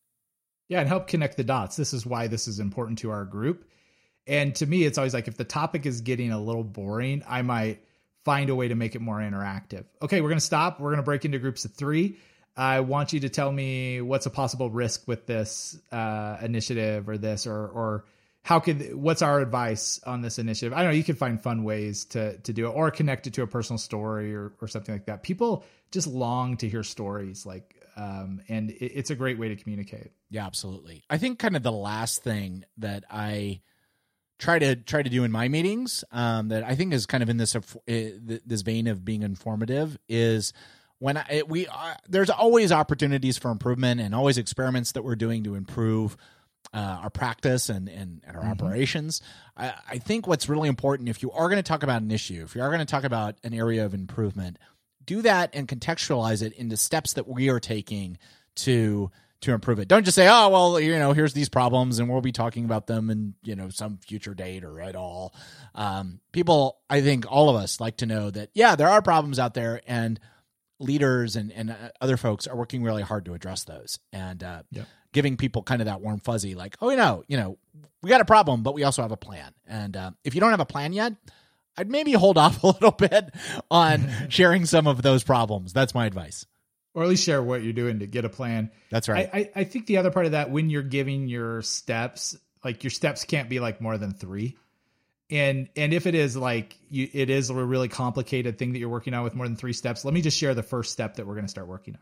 S2: yeah and help connect the dots this is why this is important to our group and to me, it's always like if the topic is getting a little boring, I might find a way to make it more interactive. Okay, we're going to stop. We're going to break into groups of three. I want you to tell me what's a possible risk with this uh, initiative or this, or or how could what's our advice on this initiative? I don't know. You can find fun ways to to do it, or connect it to a personal story or or something like that. People just long to hear stories, like, um, and it, it's a great way to communicate.
S1: Yeah, absolutely. I think kind of the last thing that I try to try to do in my meetings um, that I think is kind of in this uh, this vein of being informative is when I, we uh, there's always opportunities for improvement and always experiments that we're doing to improve uh, our practice and and, and our mm-hmm. operations. I, I think what's really important if you are going to talk about an issue, if you are going to talk about an area of improvement, do that and contextualize it into steps that we are taking to to improve it. Don't just say, "Oh, well, you know, here's these problems, and we'll be talking about them in you know some future date or at all." Um, people, I think, all of us like to know that yeah, there are problems out there, and leaders and and uh, other folks are working really hard to address those, and uh, yep. giving people kind of that warm fuzzy, like, "Oh, you know, you know, we got a problem, but we also have a plan." And uh, if you don't have a plan yet. I'd maybe hold off a little bit on sharing some of those problems. That's my advice
S2: or at least share what you're doing to get a plan.
S1: That's right.
S2: I, I, I, think the other part of that, when you're giving your steps, like your steps can't be like more than three. And and if it is like you, it is a really complicated thing that you're working on with more than three steps. Let me just share the first step that we're going to start working on.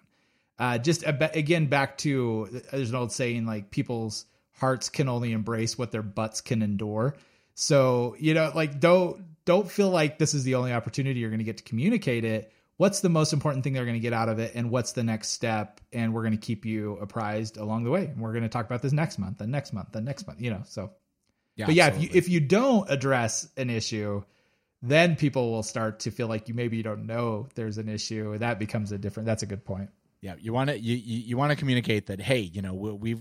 S2: Uh, just again back to there's an old saying like people's hearts can only embrace what their butts can endure. So you know, like don't don't feel like this is the only opportunity you're going to get to communicate it what's the most important thing they're going to get out of it and what's the next step and we're going to keep you apprised along the way. And we're going to talk about this next month and next month and next month you know so. Yeah, but yeah if you if you don't address an issue then people will start to feel like you maybe you don't know there's an issue. That becomes a different that's a good point.
S1: Yeah you want to you, you want to communicate that hey you know we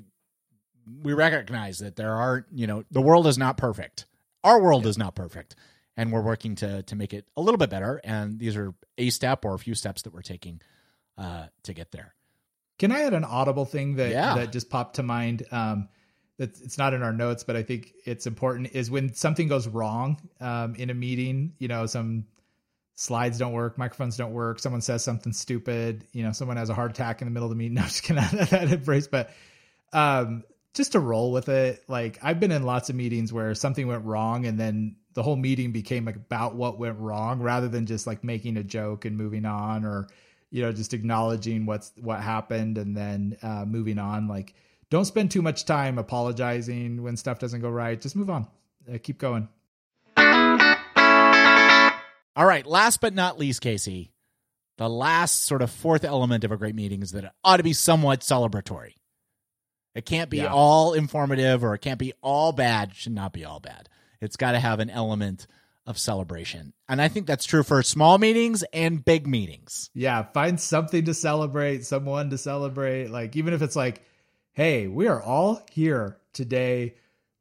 S1: we recognize that there are you know the world is not perfect. Our world yeah. is not perfect. And we're working to to make it a little bit better. And these are a step or a few steps that we're taking uh, to get there.
S2: Can I add an audible thing that yeah. that just popped to mind? Um, that it's not in our notes, but I think it's important. Is when something goes wrong um, in a meeting. You know, some slides don't work, microphones don't work, someone says something stupid. You know, someone has a heart attack in the middle of the meeting. No, I'm just gonna that embrace, but um, just to roll with it. Like I've been in lots of meetings where something went wrong, and then the whole meeting became about what went wrong rather than just like making a joke and moving on or you know just acknowledging what's what happened and then uh, moving on. Like don't spend too much time apologizing when stuff doesn't go right. Just move on. Uh, keep going.
S1: All right. Last but not least casey the last sort of fourth element of a great meeting is that it ought to be somewhat celebratory. It can't be yeah. all informative or it can't be all bad. It should not be all bad it's got to have an element of celebration. And I think that's true for small meetings and big meetings.
S2: Yeah, find something to celebrate, someone to celebrate. Like, even if it's like, hey, we are all here today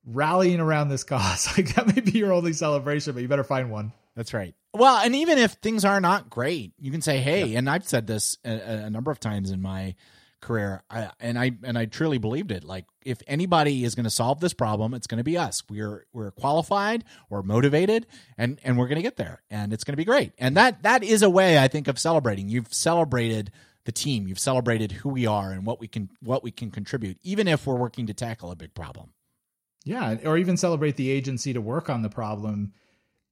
S2: rallying around this cause. Like, that may be your only celebration, but you better find one.
S1: That's right. Well, and even if things are not great, you can say, hey, yeah. and I've said this a, a number of times in my career. I, and i and i truly believed it. Like if anybody is going to solve this problem it's going to be us. We're we're qualified we're motivated and and we're going to get there and it's going to be great. And that that is a way i think of celebrating. You've celebrated the team. You've celebrated who we are and what we can what we can contribute even if we're working to tackle a big problem.
S2: Yeah or even celebrate the agency to work on the problem.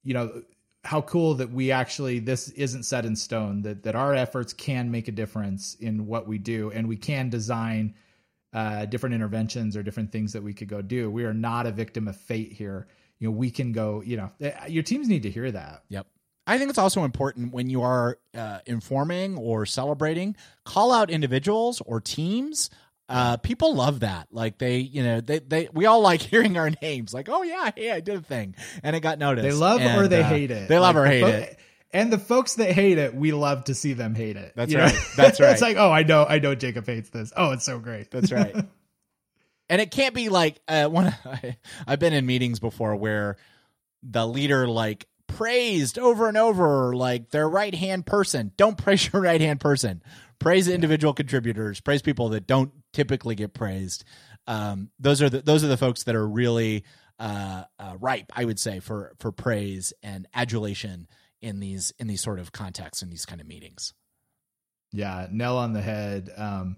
S2: You know how cool that we actually this isn't set in stone that that our efforts can make a difference in what we do and we can design uh, different interventions or different things that we could go do. We are not a victim of fate here. You know, we can go. You know, eh, your teams need to hear that.
S1: Yep. I think it's also important when you are uh, informing or celebrating, call out individuals or teams. Uh, people love that. Like they, you know, they, they, we all like hearing our names. Like, oh yeah, hey, I did a thing, and it got noticed.
S2: They love
S1: and,
S2: or they
S1: uh,
S2: hate it.
S1: They love
S2: Like,
S1: or hate it.
S2: And the folks that hate it, we love to see them hate it.
S1: That's
S2: You know?
S1: right. That's right.
S2: it's like, oh, I know, I know Jacob hates this. Oh, it's so great.
S1: That's right. and it can't be like uh, one. I, I've been in meetings before where the leader like praised over and over like their right hand person. Don't praise your right hand person. Praise the individual contributors. Praise people that don't typically get praised. Um, those are the those are the folks that are really uh, uh, ripe, I would say, for for praise and adulation in these in these sort of contexts in these kind of meetings.
S2: Yeah, nail on the head. Um,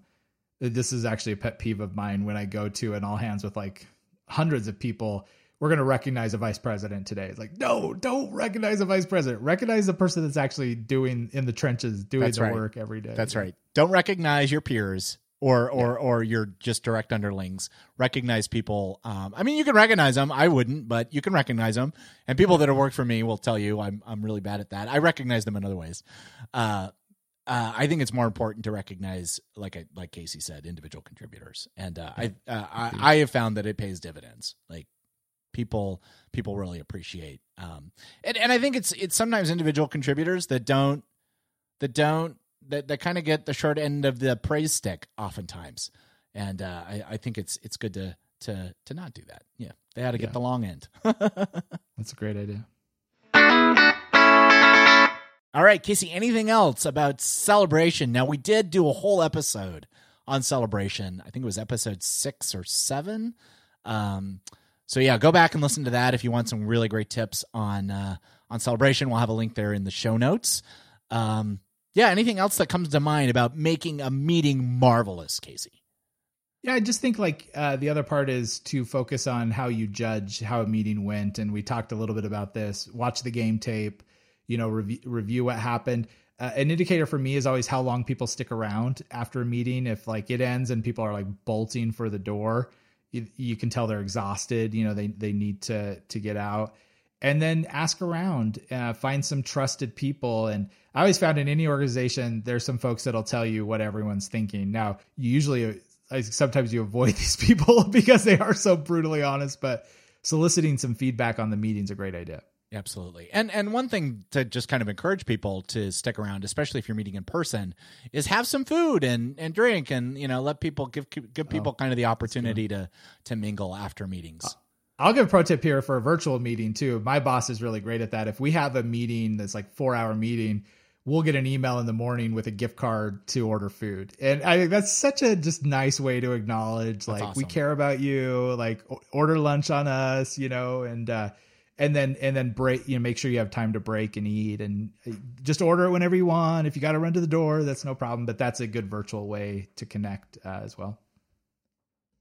S2: this is actually a pet peeve of mine when I go to an all hands with like hundreds of people. We're going to recognize a vice president today. It's like, no, don't recognize a vice president. Recognize the person that's actually doing in the trenches, doing
S1: That's
S2: the
S1: right.
S2: work every day.
S1: That's right. Don't recognize your peers or or or your just direct underlings. Recognize people. Um, I mean, you can recognize them. I wouldn't, but you can recognize them. And people that have worked for me will tell you I'm I'm really bad at that. I recognize them in other ways. Uh, uh, I think it's more important to recognize, like I, like Casey said, individual contributors, and uh, I, uh, I I have found that it pays dividends. Like people people really appreciate, um, and and I think it's it's sometimes individual contributors that don't that don't that, that kind of get the short end of the praise stick oftentimes, and uh, I I think it's it's good to to to not do that. Yeah, they ought to get
S2: Yeah.
S1: the long end.
S2: That's a great idea.
S1: All right, Casey, anything else about celebration? Now, we did do a whole episode on celebration. I think it was episode six or seven. Um, so yeah, go back and listen to that if you want some really great tips on uh, on celebration. We'll have a link there in the show notes. Um, yeah, anything else that comes to mind about making a meeting marvelous, Casey?
S2: Yeah, I just think like uh, the other part is to focus on how you judge how a meeting went, and we talked a little bit about this. Watch the game tape, you know, review, review what happened. Uh, an indicator for me is always how long people stick around after a meeting. If like it ends and people are like bolting for the door, you, you can tell they're exhausted. You know, they they need to to get out. And then ask around, uh, find some trusted people. And I always found in any organization, there's some folks that'll tell you what everyone's thinking. Now, you usually sometimes you avoid these people because they are so brutally honest, but soliciting some feedback on the meeting's a great idea.
S1: Absolutely. And and one thing to just kind of encourage people to stick around, especially if you're meeting in person, is have some food and and drink and you know, let people give give people kind of the opportunity to to mingle after meetings.
S2: I'll give a pro tip here for a virtual meeting too. My boss is really great at that. If we have a meeting that's like four hour meeting, we'll get an email in the morning with a gift card to order food. And I think that's such a just nice way to acknowledge like we care about you, like order lunch on us, you know, and uh and then and then break you know make sure you have time to break and eat and uh, just order it whenever you want if you got to run to the door that's no problem but that's a good virtual way to connect uh, as well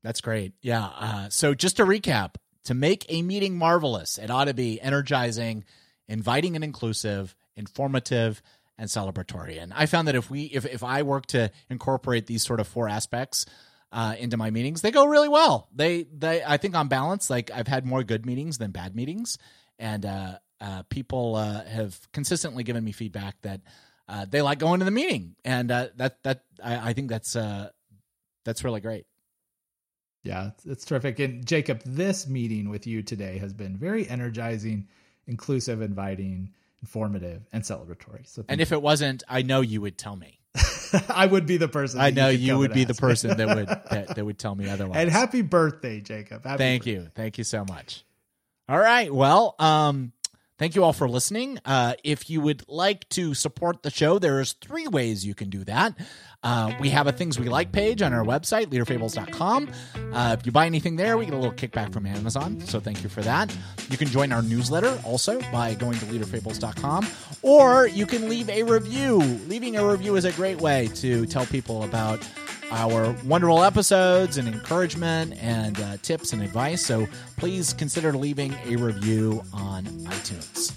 S1: That's great. Yeah. Uh, so just to recap, to make a meeting marvelous, it ought to be energizing, inviting and inclusive, informative, and celebratory. And I found that if we if if I work to incorporate these sort of four aspects uh, into my meetings, they go really well. They they I think on balance, like I've had more good meetings than bad meetings, and uh, uh, people uh, have consistently given me feedback that uh, they like going to the meeting, and uh, that that I, I think that's uh, that's really great.
S2: Yeah, it's, it's terrific. And Jacob, this meeting with you today has been very energizing, inclusive, inviting, informative, and celebratory. So,
S1: And if it wasn't, I know you would tell me.
S2: I would be the person,
S1: I know you would be the person that would that, that would tell me otherwise.
S2: and happy birthday, Jacob! Happy
S1: Thank
S2: birthday.
S1: you. Thank you so much. All right. Well, um, thank you all for listening. Uh, if you would like to support the show, there's three ways you can do that. Uh, we have a things we like page on our website, leaderfables.com. Uh, if you buy anything there, we get a little kickback from Amazon. So thank you for that. You can join our newsletter also by going to leaderfables.com, or you can leave a review. Leaving a review is a great way to tell people about our wonderful episodes and encouragement and uh, tips and advice. So please consider leaving a review on iTunes.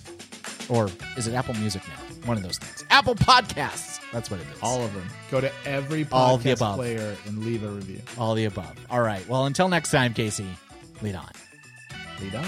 S1: or is it Apple Music now? One of those things. Apple Podcasts. That's what it is.
S2: All of them. Go to every
S1: All of the above.
S2: player and leave a review.
S1: All the above. All right. Well, until next time, Casey, lead on.
S2: Lead on.